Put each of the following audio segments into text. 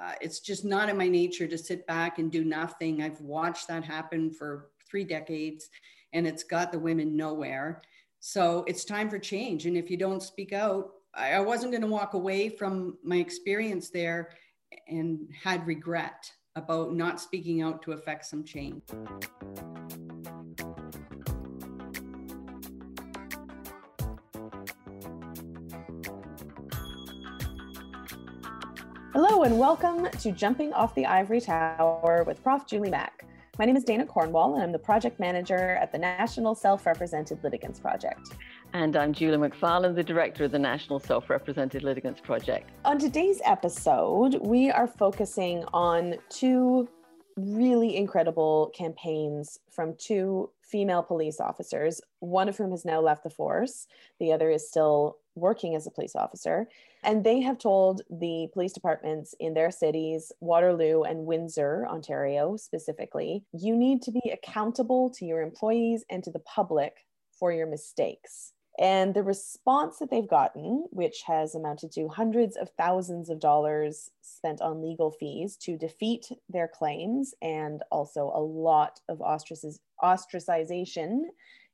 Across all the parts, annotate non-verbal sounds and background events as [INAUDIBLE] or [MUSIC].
Uh, it's just not in my nature to sit back and do nothing. I've watched that happen for three decades and it's got the women nowhere. So it's time for change. And if you don't speak out, I, I wasn't going to walk away from my experience there and had regret about not speaking out to affect some change. Hello, and welcome to Jumping Off the Ivory Tower with Prof. Julie Mack. My name is Dana Cornwall, and I'm the project manager at the National Self Represented Litigants Project. And I'm Julie Macfarlane, the director of the National Self Represented Litigants Project. On today's episode, we are focusing on two really incredible campaigns from two female police officers, one of whom has now left the force, the other is still working as a police officer. And they have told the police departments in their cities, Waterloo and Windsor, Ontario specifically, you need to be accountable to your employees and to the public for your mistakes. And the response that they've gotten, which has amounted to hundreds of thousands of dollars spent on legal fees to defeat their claims, and also a lot of ostraciz- ostracization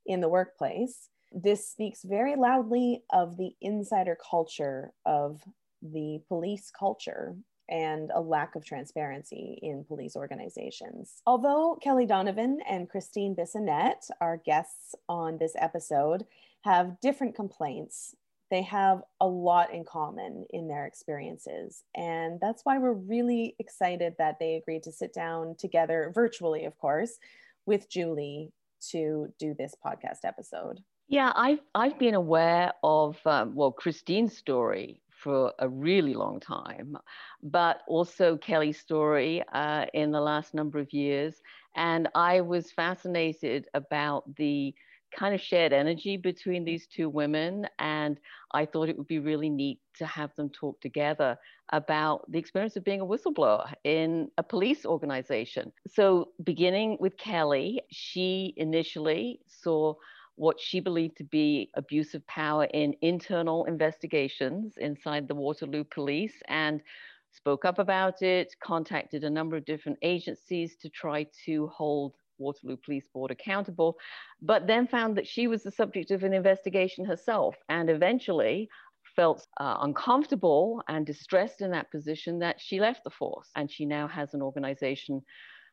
in the workplace, this speaks very loudly of the insider culture of the police culture and a lack of transparency in police organizations. Although Kelly Donovan and Christine Bissonnette, our guests on this episode, have different complaints, they have a lot in common in their experiences. And that's why we're really excited that they agreed to sit down together, virtually, of course, with Julie to do this podcast episode. Yeah, I've I've been aware of um, well Christine's story for a really long time, but also Kelly's story uh, in the last number of years, and I was fascinated about the kind of shared energy between these two women, and I thought it would be really neat to have them talk together about the experience of being a whistleblower in a police organization. So, beginning with Kelly, she initially saw what she believed to be abuse of power in internal investigations inside the Waterloo Police and spoke up about it, contacted a number of different agencies to try to hold Waterloo Police Board accountable, but then found that she was the subject of an investigation herself and eventually felt uh, uncomfortable and distressed in that position that she left the force. And she now has an organization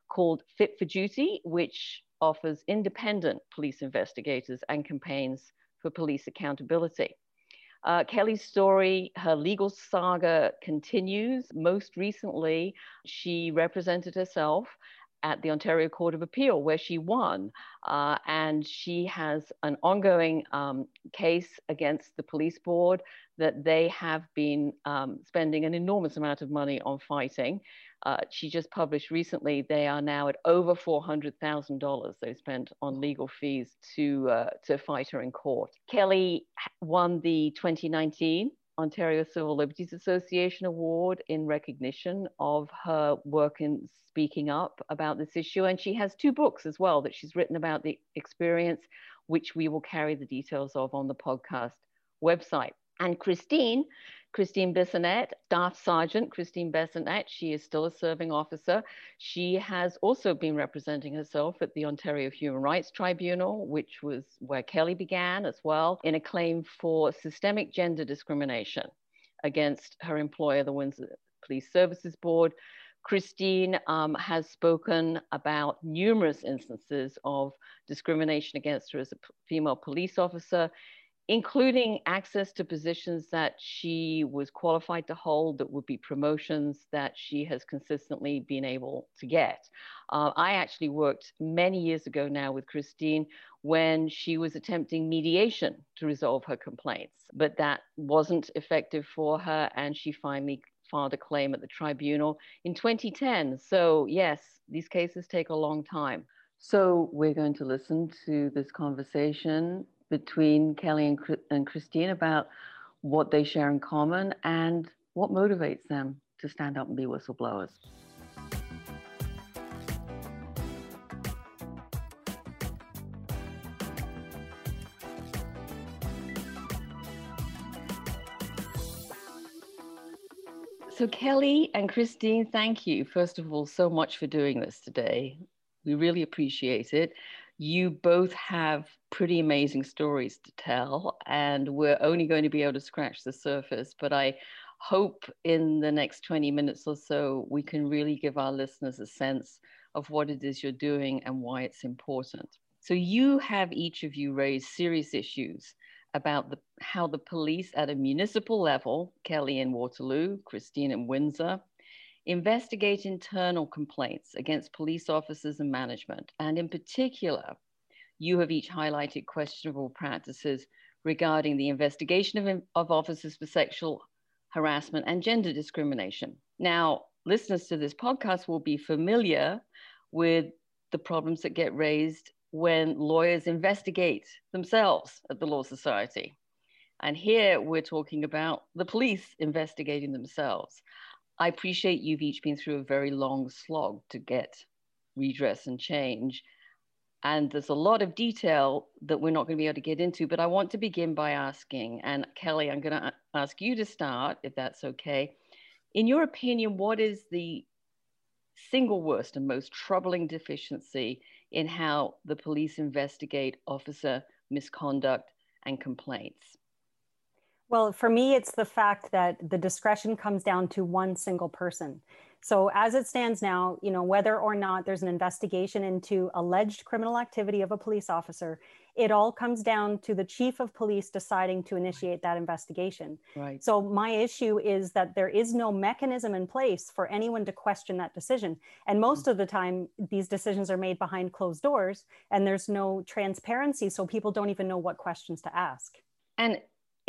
called Fit for Duty, which offers independent police investigators and campaigns for police accountability. Uh, Kelly's story, her legal saga continues. Most recently, she represented herself at the Ontario Court of Appeal, where she won. Uh, and she has an ongoing um, case against the police board that they have been um, spending an enormous amount of money on fighting. Uh, she just published recently, they are now at over $400,000 they spent on legal fees to, uh, to fight her in court. Kelly won the 2019 Ontario Civil Liberties Association Award in recognition of her work in speaking up about this issue. And she has two books as well that she's written about the experience, which we will carry the details of on the podcast website. And Christine Christine Bissonnette, Staff Sergeant Christine Bissonnette. She is still a serving officer. She has also been representing herself at the Ontario Human Rights Tribunal, which was where Kelly began as well, in a claim for systemic gender discrimination against her employer, the Windsor Police Services Board. Christine um, has spoken about numerous instances of discrimination against her as a female police officer, including access to positions that she was qualified to hold that would be promotions that she has consistently been able to get. Uh, I actually worked many years ago now with Christine when she was attempting mediation to resolve her complaints, but that wasn't effective for her, and she finally filed a claim at the tribunal in 2010. So, yes, these cases take a long time. So, we're going to listen to this conversation between Kelly and, and Christine about what they share in common and what motivates them to stand up and be whistleblowers. So, Kelly and Christine, thank you, first of all, so much for doing this today. We really appreciate it. You both have pretty amazing stories to tell, and we're only going to be able to scratch the surface. But I hope in the next 20 minutes or so, we can really give our listeners a sense of what it is you're doing and why it's important. So, you have each of you raised serious issues about the, how the police at a municipal level, Kelly in Waterloo, Christine in Windsor, investigate internal complaints against police officers and management. And in particular, you have each highlighted questionable practices regarding the investigation of, of officers for sexual harassment and gender discrimination. Now, listeners to this podcast will be familiar with the problems that get raised when lawyers investigate themselves at the Law Society. And here we're talking about the police investigating themselves. I appreciate you've each been through a very long slog to get redress and change. And there's a lot of detail that we're not going to be able to get into, but I want to begin by asking, and Kelly, I'm going to ask you to start, if that's okay. In your opinion, what is the single worst and most troubling deficiency in how the police investigate officer misconduct and complaints? Well, for me, it's the fact that the discretion comes down to one single person. So as it stands now, you know, whether or not there's an investigation into alleged criminal activity of a police officer, it all comes down to the chief of police deciding to initiate that investigation. Right. So my issue is that there is no mechanism in place for anyone to question that decision. And most mm. of the time, these decisions are made behind closed doors and there's no transparency. So people don't even know what questions to ask. And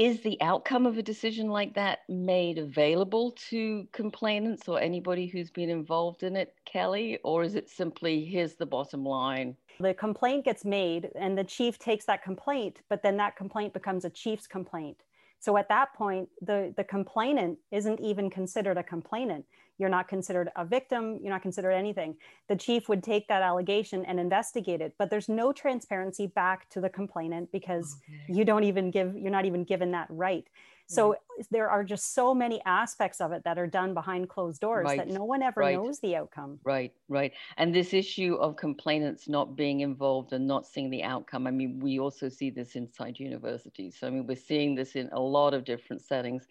is the outcome of a decision like that made available to complainants or anybody who's been involved in it, Kelly? Or is it simply here's the bottom line? The complaint gets made and the chief takes that complaint, but then that complaint becomes a chief's complaint. So at that point, the, the complainant isn't even considered a complainant. You're not considered a victim. You're not considered anything. The chief would take that allegation and investigate it, but there's no transparency back to the complainant because okay. you don't even give, you're not even given that right. So there are just so many aspects of it that are done behind closed doors right. that no one ever right. knows the outcome. Right, right. And this issue of complainants not being involved and not seeing the outcome, I mean, we also see this inside universities. So, I mean, we're seeing this in a lot of different settings.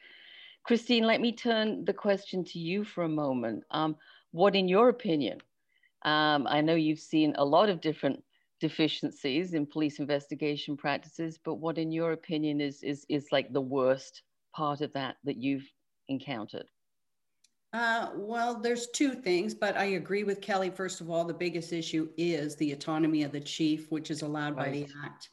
Christine, let me turn the question to you for a moment. Um, what, in your opinion, um, I know you've seen a lot of different deficiencies in police investigation practices, but what, in your opinion, is is is like the worst part of that that you've encountered? Uh, well, there's two things, but I agree with Kelly. First of all, the biggest issue is the autonomy of the chief, which is allowed right. by the Act.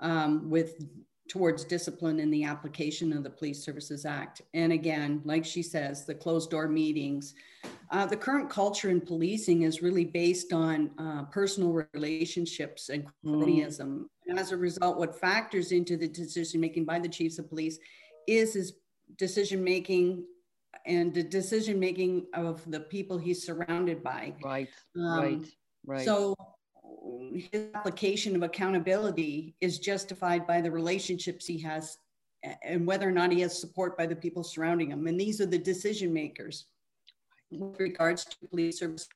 Um, with towards discipline in the application of the Police Services Act. And again, like she says, the closed door meetings. Uh, the current culture in policing is really based on uh, personal relationships and cronyism. And as a result, what factors into the decision making by the chiefs of police is his decision making and the decision making of the people he's surrounded by. Right, um, right, right. So his application of accountability is justified by the relationships he has and whether or not he has support by the people surrounding him. And these are the decision makers with regards to police service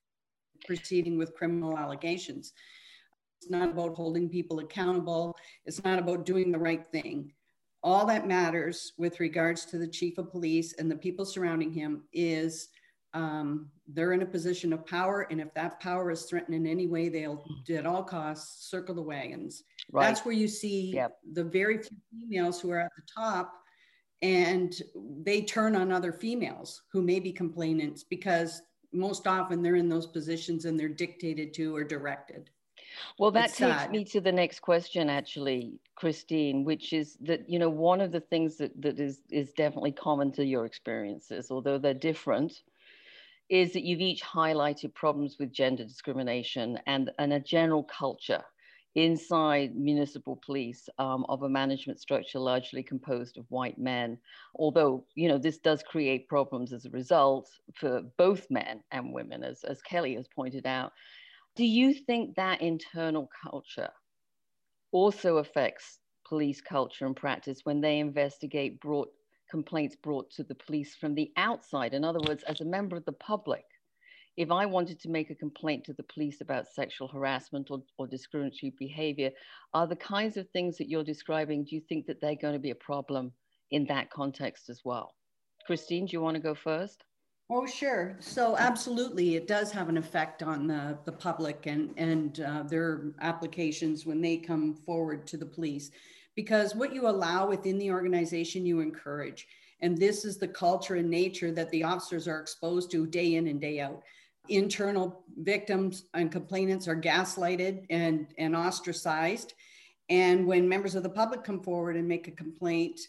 proceeding with criminal allegations. It's not about holding people accountable. It's not about doing the right thing. All that matters with regards to the chief of police and the people surrounding him is um, they're in a position of power. And if that power is threatened in any way, they'll, at all costs, circle the wagons. Right. That's where you see yep. the very few females who are at the top and they turn on other females who may be complainants because most often they're in those positions and they're dictated to or directed. Well, that it's takes sad. me to the next question, actually, Christine, which is that you know one of the things that that is is definitely common to your experiences, although they're different, is that you've each highlighted problems with gender discrimination and, and a general culture inside municipal police um, of a management structure largely composed of white men. Although, you know, this does create problems as a result for both men and women, as, as Kelly has pointed out. Do you think that internal culture also affects police culture and practice when they investigate brought complaints brought to the police from the outside. In other words, as a member of the public, if I wanted to make a complaint to the police about sexual harassment or, or discriminatory behavior, are the kinds of things that you're describing, do you think that they're going to be a problem in that context as well? Christine, do you want to go first? Oh, sure. So absolutely, it does have an effect on the, the public and, and uh, their applications when they come forward to the police. Because what you allow within the organization, you encourage. And this is the culture and nature that the officers are exposed to day in and day out. Internal victims and complainants are gaslighted and, and ostracized. And when members of the public come forward and make a complaint,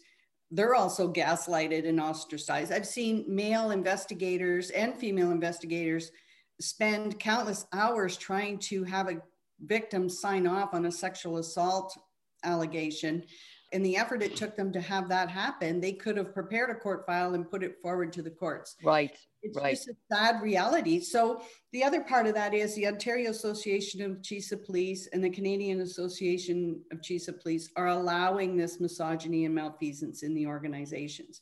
they're also gaslighted and ostracized. I've seen male investigators and female investigators spend countless hours trying to have a victim sign off on a sexual assault allegation. And the effort it took them to have that happen, they could have prepared a court file and put it forward to the courts. Right. It's right. just a sad reality. So the other part of that is the Ontario Association of Chiefs of Police and the Canadian Association of Chiefs of Police are allowing this misogyny and malfeasance in the organizations.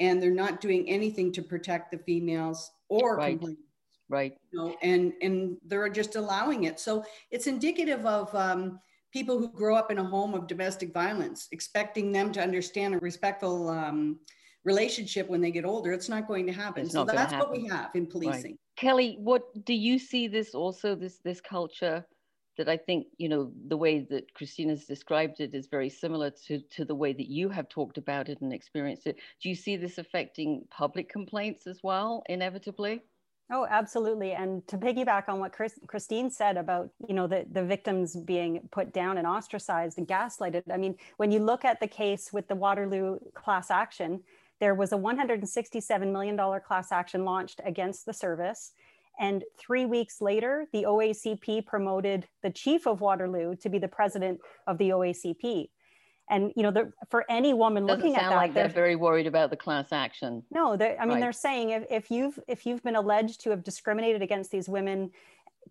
And they're not doing anything to protect the females or right. Right. You know, and and they're just allowing it. So it's indicative of um, people who grow up in a home of domestic violence, expecting them to understand a respectful um, relationship when they get older. It's not going to happen. It's so that's happen. what we have in policing. Right. Kelly, what do you see this also this this culture that I think you know the way that Christina's described it is very similar to to the way that you have talked about it and experienced it. Do you see this affecting public complaints as well, inevitably? Oh, absolutely. And to piggyback on what Chris, Christine said about, you know, the, the victims being put down and ostracized and gaslighted. I mean, when you look at the case with the Waterloo class action, there was a $167 million class action launched against the service. And three weeks later, the OACP promoted the chief of Waterloo to be the president of the OACP. And you know, the, for any woman Doesn't looking at that, like they're, they're very worried about the class action. No, I mean, right. they're saying if, if you've if you've been alleged to have discriminated against these women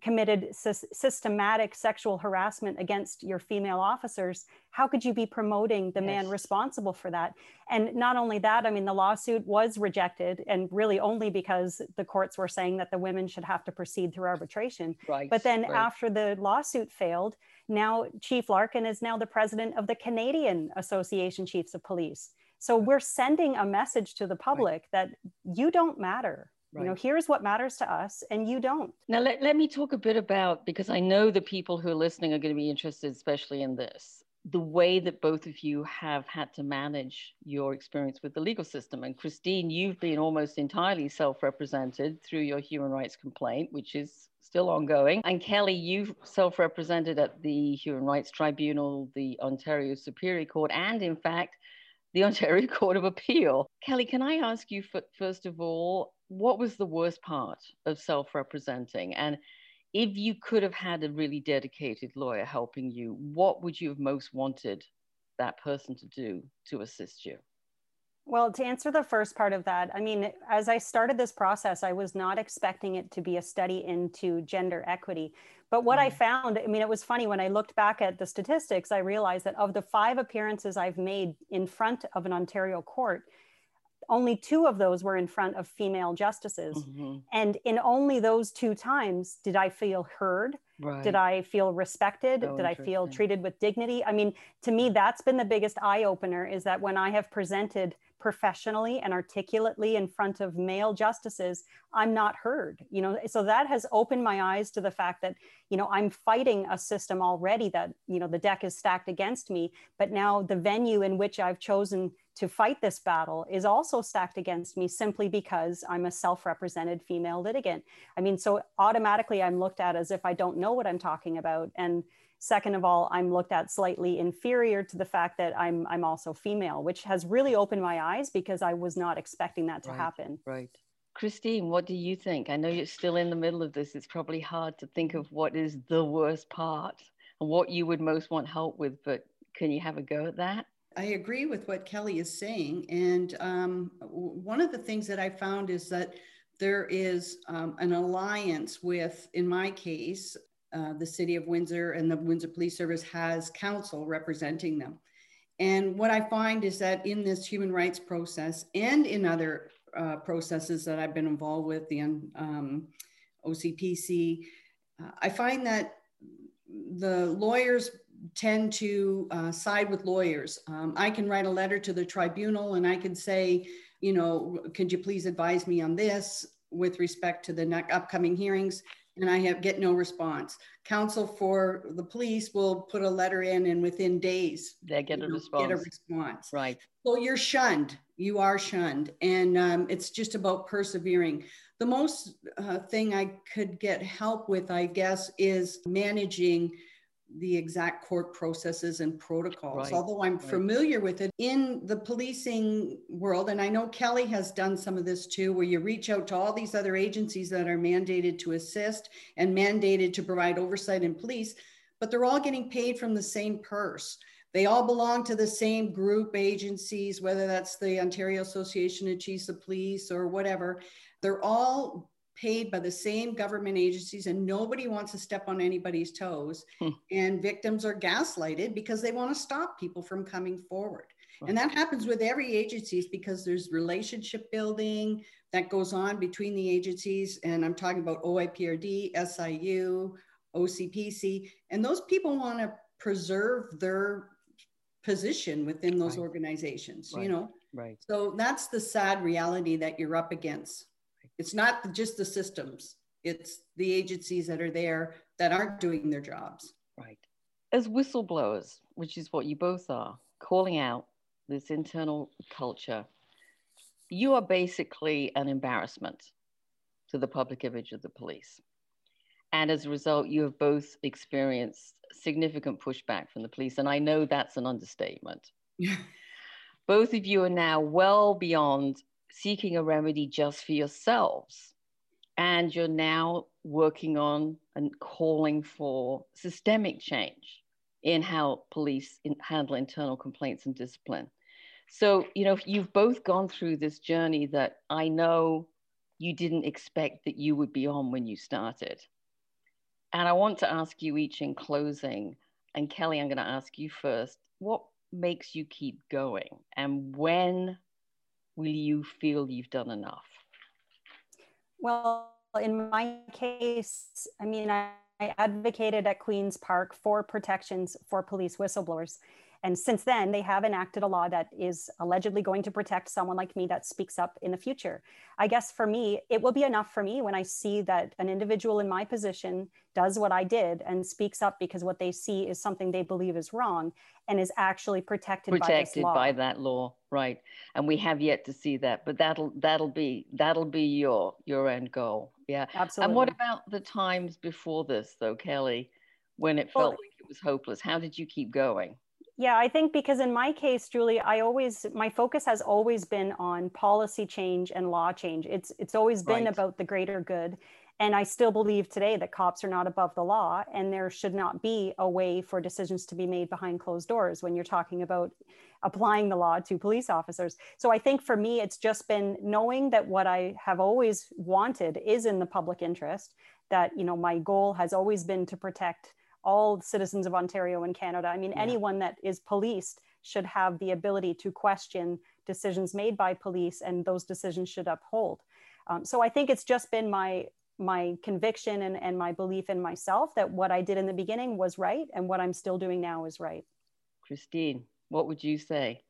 committed sy- systematic sexual harassment against your female officers, how could you be promoting the yes. man responsible for that? And not only that, I mean, the lawsuit was rejected, and really only because the courts were saying that the women should have to proceed through arbitration. Right. But then right. after the lawsuit failed, now Chief Larkin is now the president of the Canadian Association Chiefs of Police. So we're sending a message to the public right. that you don't matter Right. You know, here's what matters to us, and you don't. Now, let, let me talk a bit about because I know the people who are listening are going to be interested, especially in this the way that both of you have had to manage your experience with the legal system. And Christine, you've been almost entirely self represented through your human rights complaint, which is still ongoing. And Kelly, you've self represented at the Human Rights Tribunal, the Ontario Superior Court, and in fact, the [LAUGHS] Ontario Court of Appeal. Kelly, can I ask you, for, first of all, what was the worst part of self representing? And if you could have had a really dedicated lawyer helping you, what would you have most wanted that person to do to assist you? Well, to answer the first part of that, I mean, as I started this process, I was not expecting it to be a study into gender equity. But what mm. I found, I mean, it was funny when I looked back at the statistics, I realized that of the five appearances I've made in front of an Ontario court, only two of those were in front of female justices. Mm-hmm. And in only those two times did I feel heard. Right. Did I feel respected? did I feel treated with dignity? I mean, to me, that's been the biggest eye opener is that when I have presented professionally and articulately in front of male justices i'm not heard you know so that has opened my eyes to the fact that you know i'm fighting a system already that you know the deck is stacked against me but now the venue in which i've chosen to fight this battle is also stacked against me simply because i'm a self-represented female litigant i mean so automatically i'm looked at as if i don't know what i'm talking about and Second of all, I'm looked at slightly inferior to the fact that I'm I'm also female, which has really opened my eyes because I was not expecting that to right, happen. Right. Christine, what do you think? I know you're still in the middle of this. It's probably hard to think of what is the worst part and what you would most want help with, but can you have a go at that? I agree with what Kelly is saying. And um, one of the things that I found is that there is um, an alliance with, in my case, uh, the city of Windsor and the Windsor Police Service has counsel representing them. And what I find is that in this human rights process and in other uh, processes that I've been involved with, the um, OCPC, uh, I find that the lawyers tend to uh, side with lawyers. Um, I can write a letter to the tribunal and I can say, you know, could you please advise me on this with respect to the upcoming hearings? And I have get no response. Counsel for the police will put a letter in, and within days they get a know, response. Get a response. Right. So you're shunned. You are shunned, and um, it's just about persevering. The most uh, thing I could get help with, I guess, is managing the exact court processes and protocols, right. although I'm right. familiar with it in the policing world. And I know Kelly has done some of this too, where you reach out to all these other agencies that are mandated to assist and mandated to provide oversight in police, but they're all getting paid from the same purse. They all belong to the same group agencies, whether that's the Ontario Association of Chiefs of Police or whatever. They're all paid by the same government agencies and nobody wants to step on anybody's toes. Hmm. and victims are gaslighted because they want to stop people from coming forward. And that happens with every agencies because there's relationship building that goes on between the agencies. And i'm talking about oiprd siu ocpc and those people want to preserve their position within those right. organizations right. you know? Right. So that's the sad reality that you're up against it's not just the systems, it's the agencies that are there that aren't doing their jobs. Right. As whistleblowers, which is what you both are, calling out this internal culture, you are basically an embarrassment to the public image of the police. And as a result, you have both experienced significant pushback from the police. And I know that's an understatement. [LAUGHS] both of you are now well beyond seeking a remedy just for yourselves. And you're now working on and calling for systemic change in how police in, handle internal complaints and discipline. So, you know, you've both gone through this journey that I know you didn't expect that you would be on when you started. And I want to ask you each in closing, and Kelly, I'm going to ask you first what makes you keep going? And when will you feel you've done enough? Well, in my case, I mean, I, I advocated at Queen's Park for protections for police whistleblowers. And since then, they have enacted a law that is allegedly going to protect someone like me that speaks up in the future. I guess for me, it will be enough for me when I see that an individual in my position does what I did and speaks up because what they see is something they believe is wrong and is actually protected, protected by, by that law, right? And we have yet to see that, but that'll that'll be that'll be your your end goal, yeah. Absolutely. And what about the times before this, though, Kelly, when it felt well, like it was hopeless? How did you keep going? Yeah, I think because in my case, Julie, I always my focus has always been on policy change and law change. It's it's always been right. about the greater good. And I still believe today that cops are not above the law and there should not be a way for decisions to be made behind closed doors when you're talking about applying the law to police officers. So I think for me, it's just been knowing that what I have always wanted is in the public interest, that, you know, my goal has always been to protect all citizens of Ontario and Canada. I mean, yeah. anyone that is policed should have the ability to question decisions made by police, and those decisions should uphold. Um, so I think it's just been my my conviction and, and my belief in myself that what I did in the beginning was right, and what I'm still doing now is right. Christine, what would you say?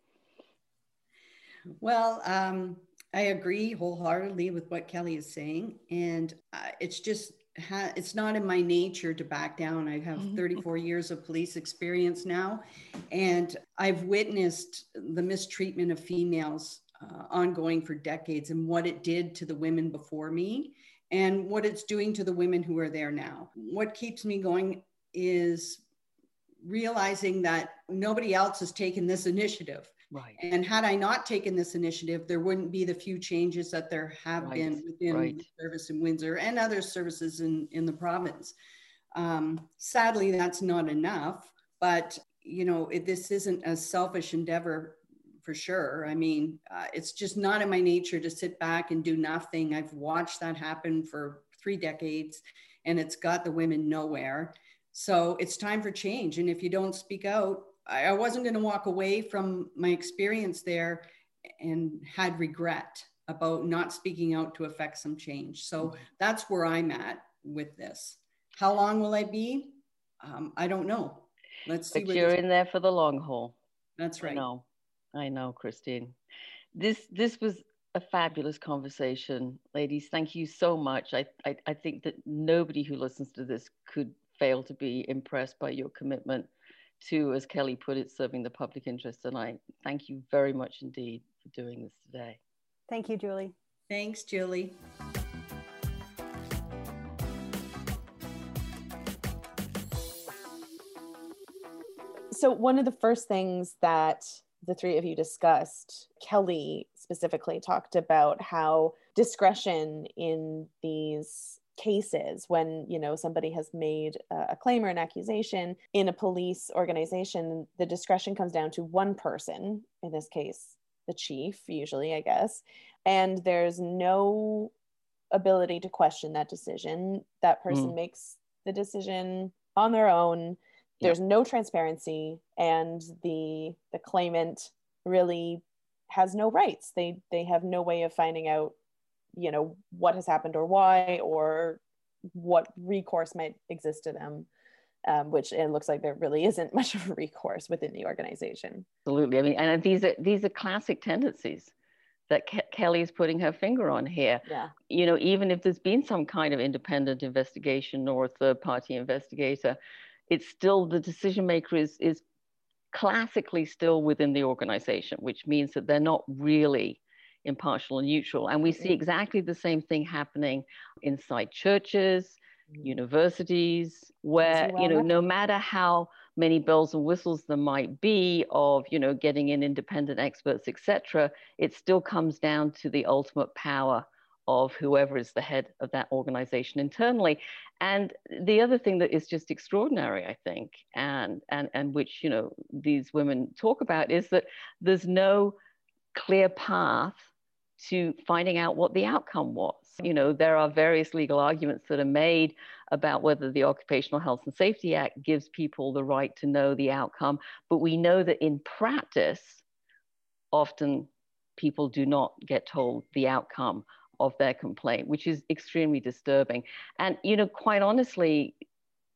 Well, um, I agree wholeheartedly with what Kelly is saying, and uh, it's just ha- it's not in my nature to back down. I have mm-hmm. 34 years of police experience now, and I've witnessed the mistreatment of females uh, ongoing for decades and what it did to the women before me and what it's doing to the women who are there now. What keeps me going is realizing that nobody else has taken this initiative. Right. And had I not taken this initiative, there wouldn't be the few changes that there have right. been within right. service in Windsor and other services in, in the province. Um, sadly, that's not enough, but you know, it, this isn't a selfish endeavor for sure. I mean, uh, it's just not in my nature to sit back and do nothing. I've watched that happen for three decades and it's got the women nowhere. So it's time for change. And if you don't speak out, I wasn't going to walk away from my experience there and had regret about not speaking out to affect some change. So that's where I'm at with this. How long will I be? Um, I don't know. Let's see. But you're in there for the long haul. That's right. I know, I know, Christine. This this was a fabulous conversation, ladies. Thank you so much. I, I, I think that nobody who listens to this could fail to be impressed by your commitment to, as Kelly put it, serving the public interest. And I thank you very much indeed for doing this today. Thank you, Julie. Thanks, Julie. So, one of the first things that the three of you discussed, Kelly specifically talked about how discretion in these cases when you know somebody has made a claim or an accusation in a police organization the discretion comes down to one person in this case the chief usually i guess and there's no ability to question that decision. That person mm. makes the decision on their own. There's no transparency and the the claimant really has no rights. They they have no way of finding out you know what has happened or why or what recourse might exist to them um, which it looks like there really [LAUGHS] isn't much of a recourse within the organization absolutely i mean and these are these are classic tendencies that Ke- Kelly is putting her finger on here. Yeah. You know, even if there's been some kind of independent investigation or a third party investigator, it's still the decision maker is is classically still within the organization, which means that they're not really impartial and neutral. And we see exactly the same thing happening inside churches, mm-hmm. universities, where, you know, no matter how many bells and whistles there might be of, you know, getting in independent experts, etc., it still comes down to the ultimate power of whoever is the head of that organization internally. And the other thing that is just extraordinary, I think, and, and, and which, you know, these women talk about is that there's no clear path to finding out what the outcome was. You know, there are various legal arguments that are made about whether the Occupational Health and Safety Act gives people the right to know the outcome, but we know that in practice, often people do not get told the outcome of their complaint, which is extremely disturbing. And, you know, quite honestly,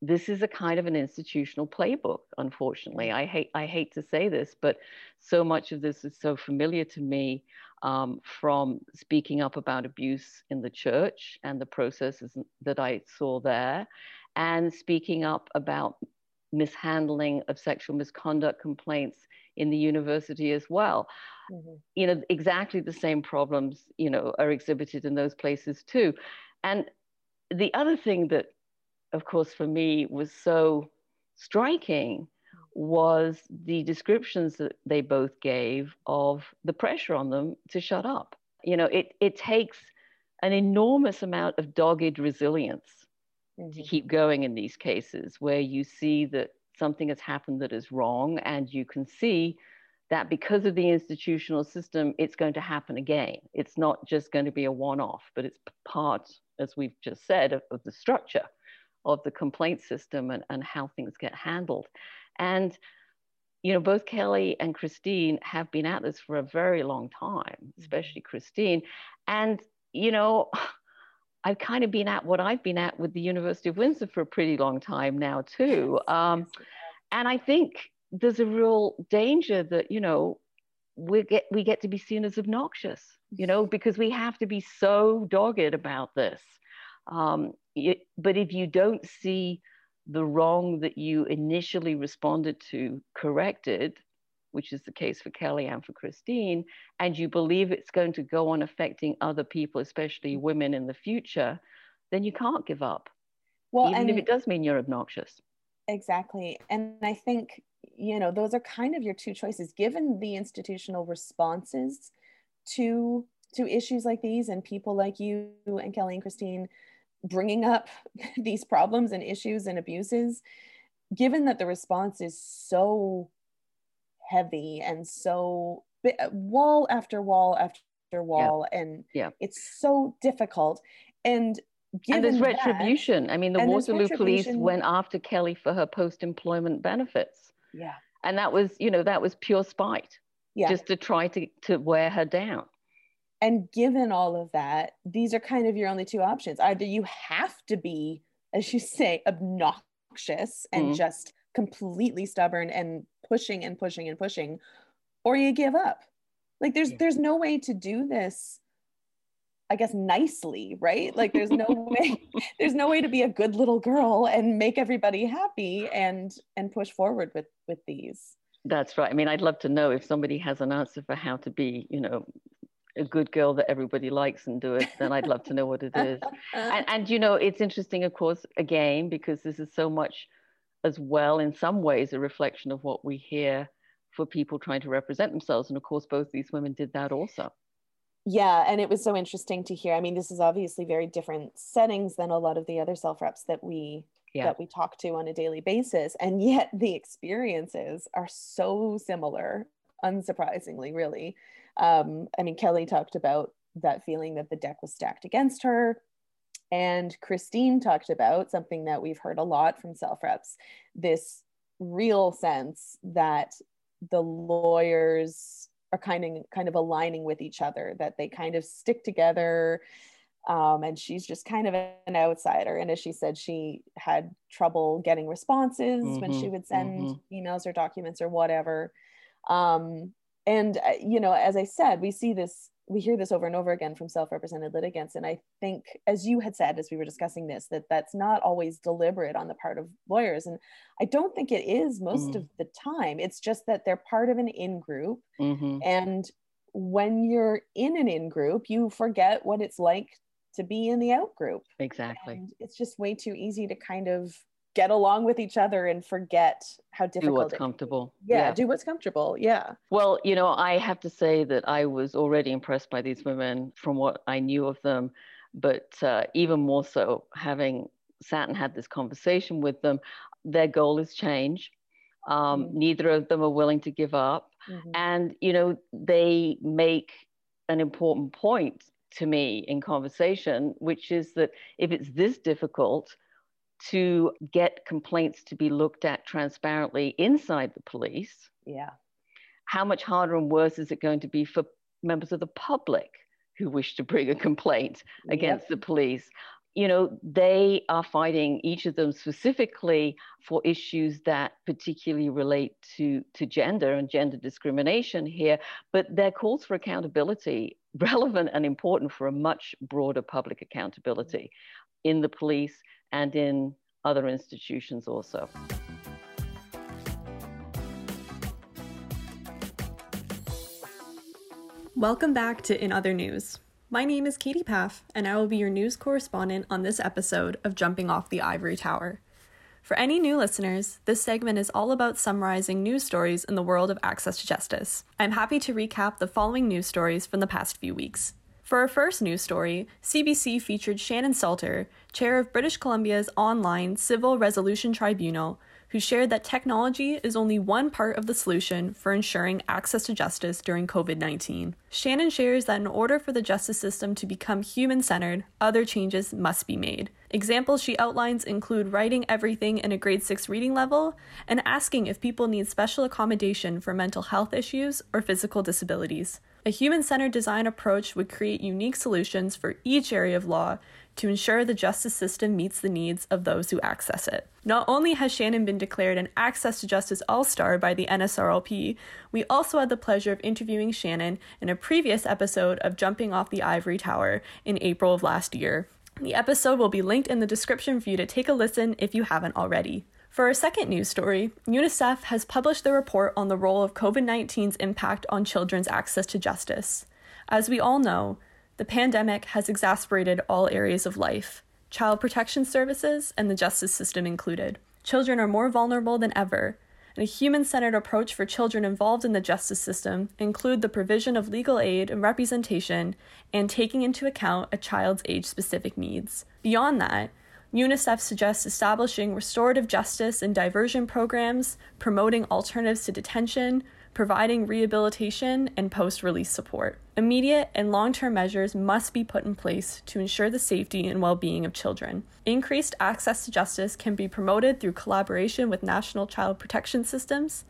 this is a kind of an institutional playbook, unfortunately. I hate, I hate to say this, but so much of this is so familiar to me um, from speaking up about abuse in the church and the processes that I saw there, and speaking up about mishandling of sexual misconduct complaints in the university as well. Mm-hmm. You know, exactly the same problems, you know, are exhibited in those places too. And the other thing that, of course, for me was so striking was the descriptions that they both gave of the pressure on them to shut up. You know, it, it takes an enormous amount of dogged resilience mm-hmm. to keep going in these cases where you see that something has happened that is wrong and you can see that because of the institutional system, it's going to happen again. It's not just going to be a one off, but it's part, as we've just said, of, of, the structure of the complaint system and, and how things get handled. And, you know, both Kelly and Christine have been at this for a very long time, mm-hmm. especially Christine. And, you know, [SIGHS] I've kind of been at what I've been at with the University of Windsor for a pretty long time now, too. Um, and I think there's a real danger that you know we get we get to be seen as obnoxious you know because we have to be so dogged about this um, it, but if you don't see the wrong that you initially responded to corrected which is the case for kelly and for christine and you believe it's going to go on affecting other people especially mm-hmm. women in the future then you can't give up. Well even if it does mean you're obnoxious. Exactly. And i think you know those are kind of your two choices. Given the institutional responses to to issues like these and people like you and kelly and christine bringing up [LAUGHS] these problems and issues and abuses given that the response is so heavy and so uh, wall after wall after wall yeah. and yeah. it's so difficult and and there's retribution. That, I mean, the Waterloo police went after Kelly for her post employment benefits. Yeah. And that was, you know, that was pure spite. Yeah. Just to try to, to wear her down. And given all of that, these are kind of your only two options. Either you have to be, as you say, obnoxious and mm-hmm. just completely stubborn and pushing and pushing and pushing, or you give up. Like there's yeah. there's no way to do this I guess nicely, right? Like there's no [LAUGHS] way there's no way to be a good little girl and make everybody happy and and push forward with with these. That's right. I mean, I'd love to know if somebody has an answer for how to be, you know, a good girl that everybody likes and do it, then I'd love to know what it is. [LAUGHS] and, and, you know, it's interesting, of course, again, because this is so much as well, in some ways, a reflection of what we hear for people trying to represent themselves. And of course, both these women did that also yeah and it was so interesting to hear i mean this is obviously very different settings than a lot of the other self reps that we yeah. that we talk to on a daily basis and yet the experiences are so similar unsurprisingly really um, i mean kelly talked about that feeling that the deck was stacked against her. And christine talked about something that we've heard a lot from self reps this real sense that the lawyers are kind of kind of aligning with each other that they kind of stick together. Um, and she's just kind of an outsider. And as she said she had trouble getting responses mm-hmm, when she would send mm-hmm. emails or documents or whatever. Um, and uh, you know as i said we see this we hear this over and over again from self-represented litigants. And i think as you had said as we were discussing this that that's not always deliberate on the part of lawyers. And i don't think it is most mm. of the time. It's just that they're part of an in group mm-hmm. and when you're in an in group you forget what it's like to be in the out group exactly. And it's just way too easy to kind of get along with each other and forget how difficult do what's comfortable. Yeah, yeah, do what's comfortable yeah. Well you know i have to say that i was already impressed by these women from what i knew of them but uh, even more so having sat and had this conversation with them their goal is change um, mm-hmm. neither of them are willing to give up. Mm-hmm. and you know they make an important point to me in conversation which is that if it's this difficult to get complaints to be looked at transparently inside the police. Yeah. How much harder and worse is it going to be for members of the public who wish to bring a complaint against yep. the police? You know, they are fighting each of them specifically for issues that particularly relate to, to gender and gender discrimination here, but their calls for accountability relevant and important for a much broader public accountability mm-hmm. in the police and in other institutions also. Welcome back to In Other News. My name is Katie Paff, and I will be your news correspondent on this episode of Jumping Off the Ivory Tower. For any new listeners, this segment is all about summarizing news stories in the world of access to justice. I'm happy to recap the following news stories from the past few weeks. For our first news story, CBC featured Shannon Salter, chair of British Columbia's online Civil Resolution Tribunal, who shared that technology is only one part of the solution for ensuring access to justice during COVID 19. Shannon shares that in order for the justice system to become human centered, other changes must be made. Examples she outlines include writing everything in a grade 6 reading level and asking if people need special accommodation for mental health issues or physical disabilities. A human centered design approach would create unique solutions for each area of law to ensure the justice system meets the needs of those who access it. Not only has Shannon been declared an Access to Justice All Star by the NSRLP, we also had the pleasure of interviewing Shannon in a previous episode of Jumping Off the Ivory Tower in April of last year. The episode will be linked in the description for you to take a listen if you haven't already. For our second news story, UNICEF has published the report on the role of COVID 19's impact on children's access to justice. As we all know, the pandemic has exacerbated all areas of life, child protection services and the justice system included. Children are more vulnerable than ever, and a human centered approach for children involved in the justice system include the provision of legal aid and representation and taking into account a child's age specific needs. Beyond that, UNICEF suggests establishing restorative justice and diversion programs, promoting alternatives to detention, providing rehabilitation, and post release support. Immediate and long term measures must be put in place to ensure the safety and well being of children. Increased access to justice can be promoted through collaboration with national child protection systems,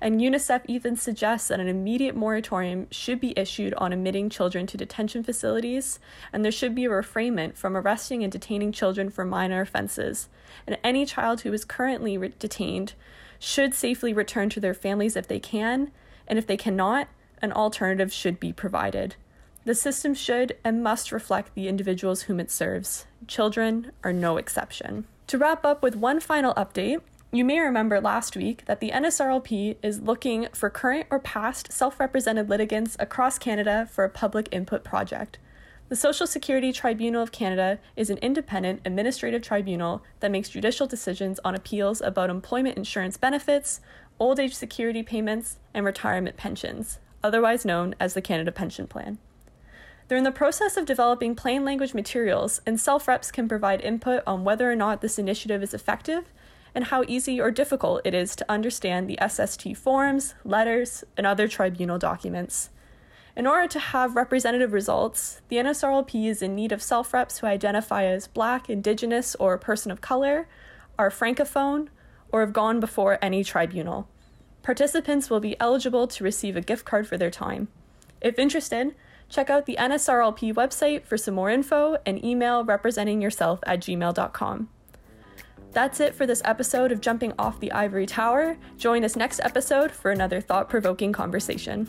and UNICEF even suggests that an immediate moratorium should be issued on admitting children to detention facilities, and there should be a refrainment from arresting and detaining children for minor offenses. And any child who is currently re- detained should safely return to their families if they can, and if they cannot, an alternative should be provided. The system should and must reflect the individuals whom it serves. Children are no exception. To wrap up with one final update, you may remember last week that the NSRLP is looking for current or past self represented litigants across Canada for a public input project. The Social Security Tribunal of Canada is an independent administrative tribunal that makes judicial decisions on appeals about employment insurance benefits, old age security payments, and retirement pensions otherwise known as the Canada Pension Plan. They're in the process of developing plain language materials, and self reps can provide input on whether or not this initiative is effective and how easy or difficult it is to understand the SST forms, letters, and other tribunal documents. In order to have representative results, the NSRLP is in need of self reps who identify as Black, Indigenous, or person of color, are Francophone, or have gone before any tribunal. Participants will be eligible to receive a gift card for their time. If interested, check out the NSRLP website for some more info and email representing yourself at gmail.com. That's it for this episode of Jumping Off the Ivory Tower. Join us next episode for another thought provoking conversation.